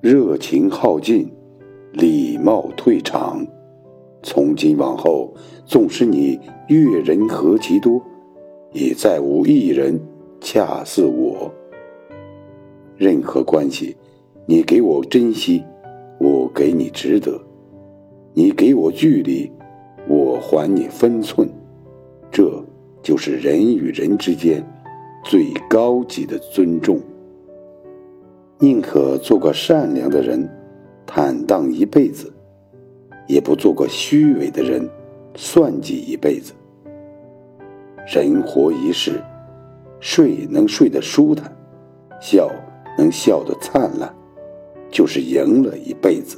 热情耗尽，礼貌退场。从今往后，纵使你阅人何其多，也再无一人恰似我。任何关系，你给我珍惜，我给你值得；你给我距离，我还你分寸。这就是人与人之间最高级的尊重。宁可做个善良的人，坦荡一辈子。也不做个虚伪的人，算计一辈子。人活一世，睡能睡得舒坦，笑能笑得灿烂，就是赢了一辈子。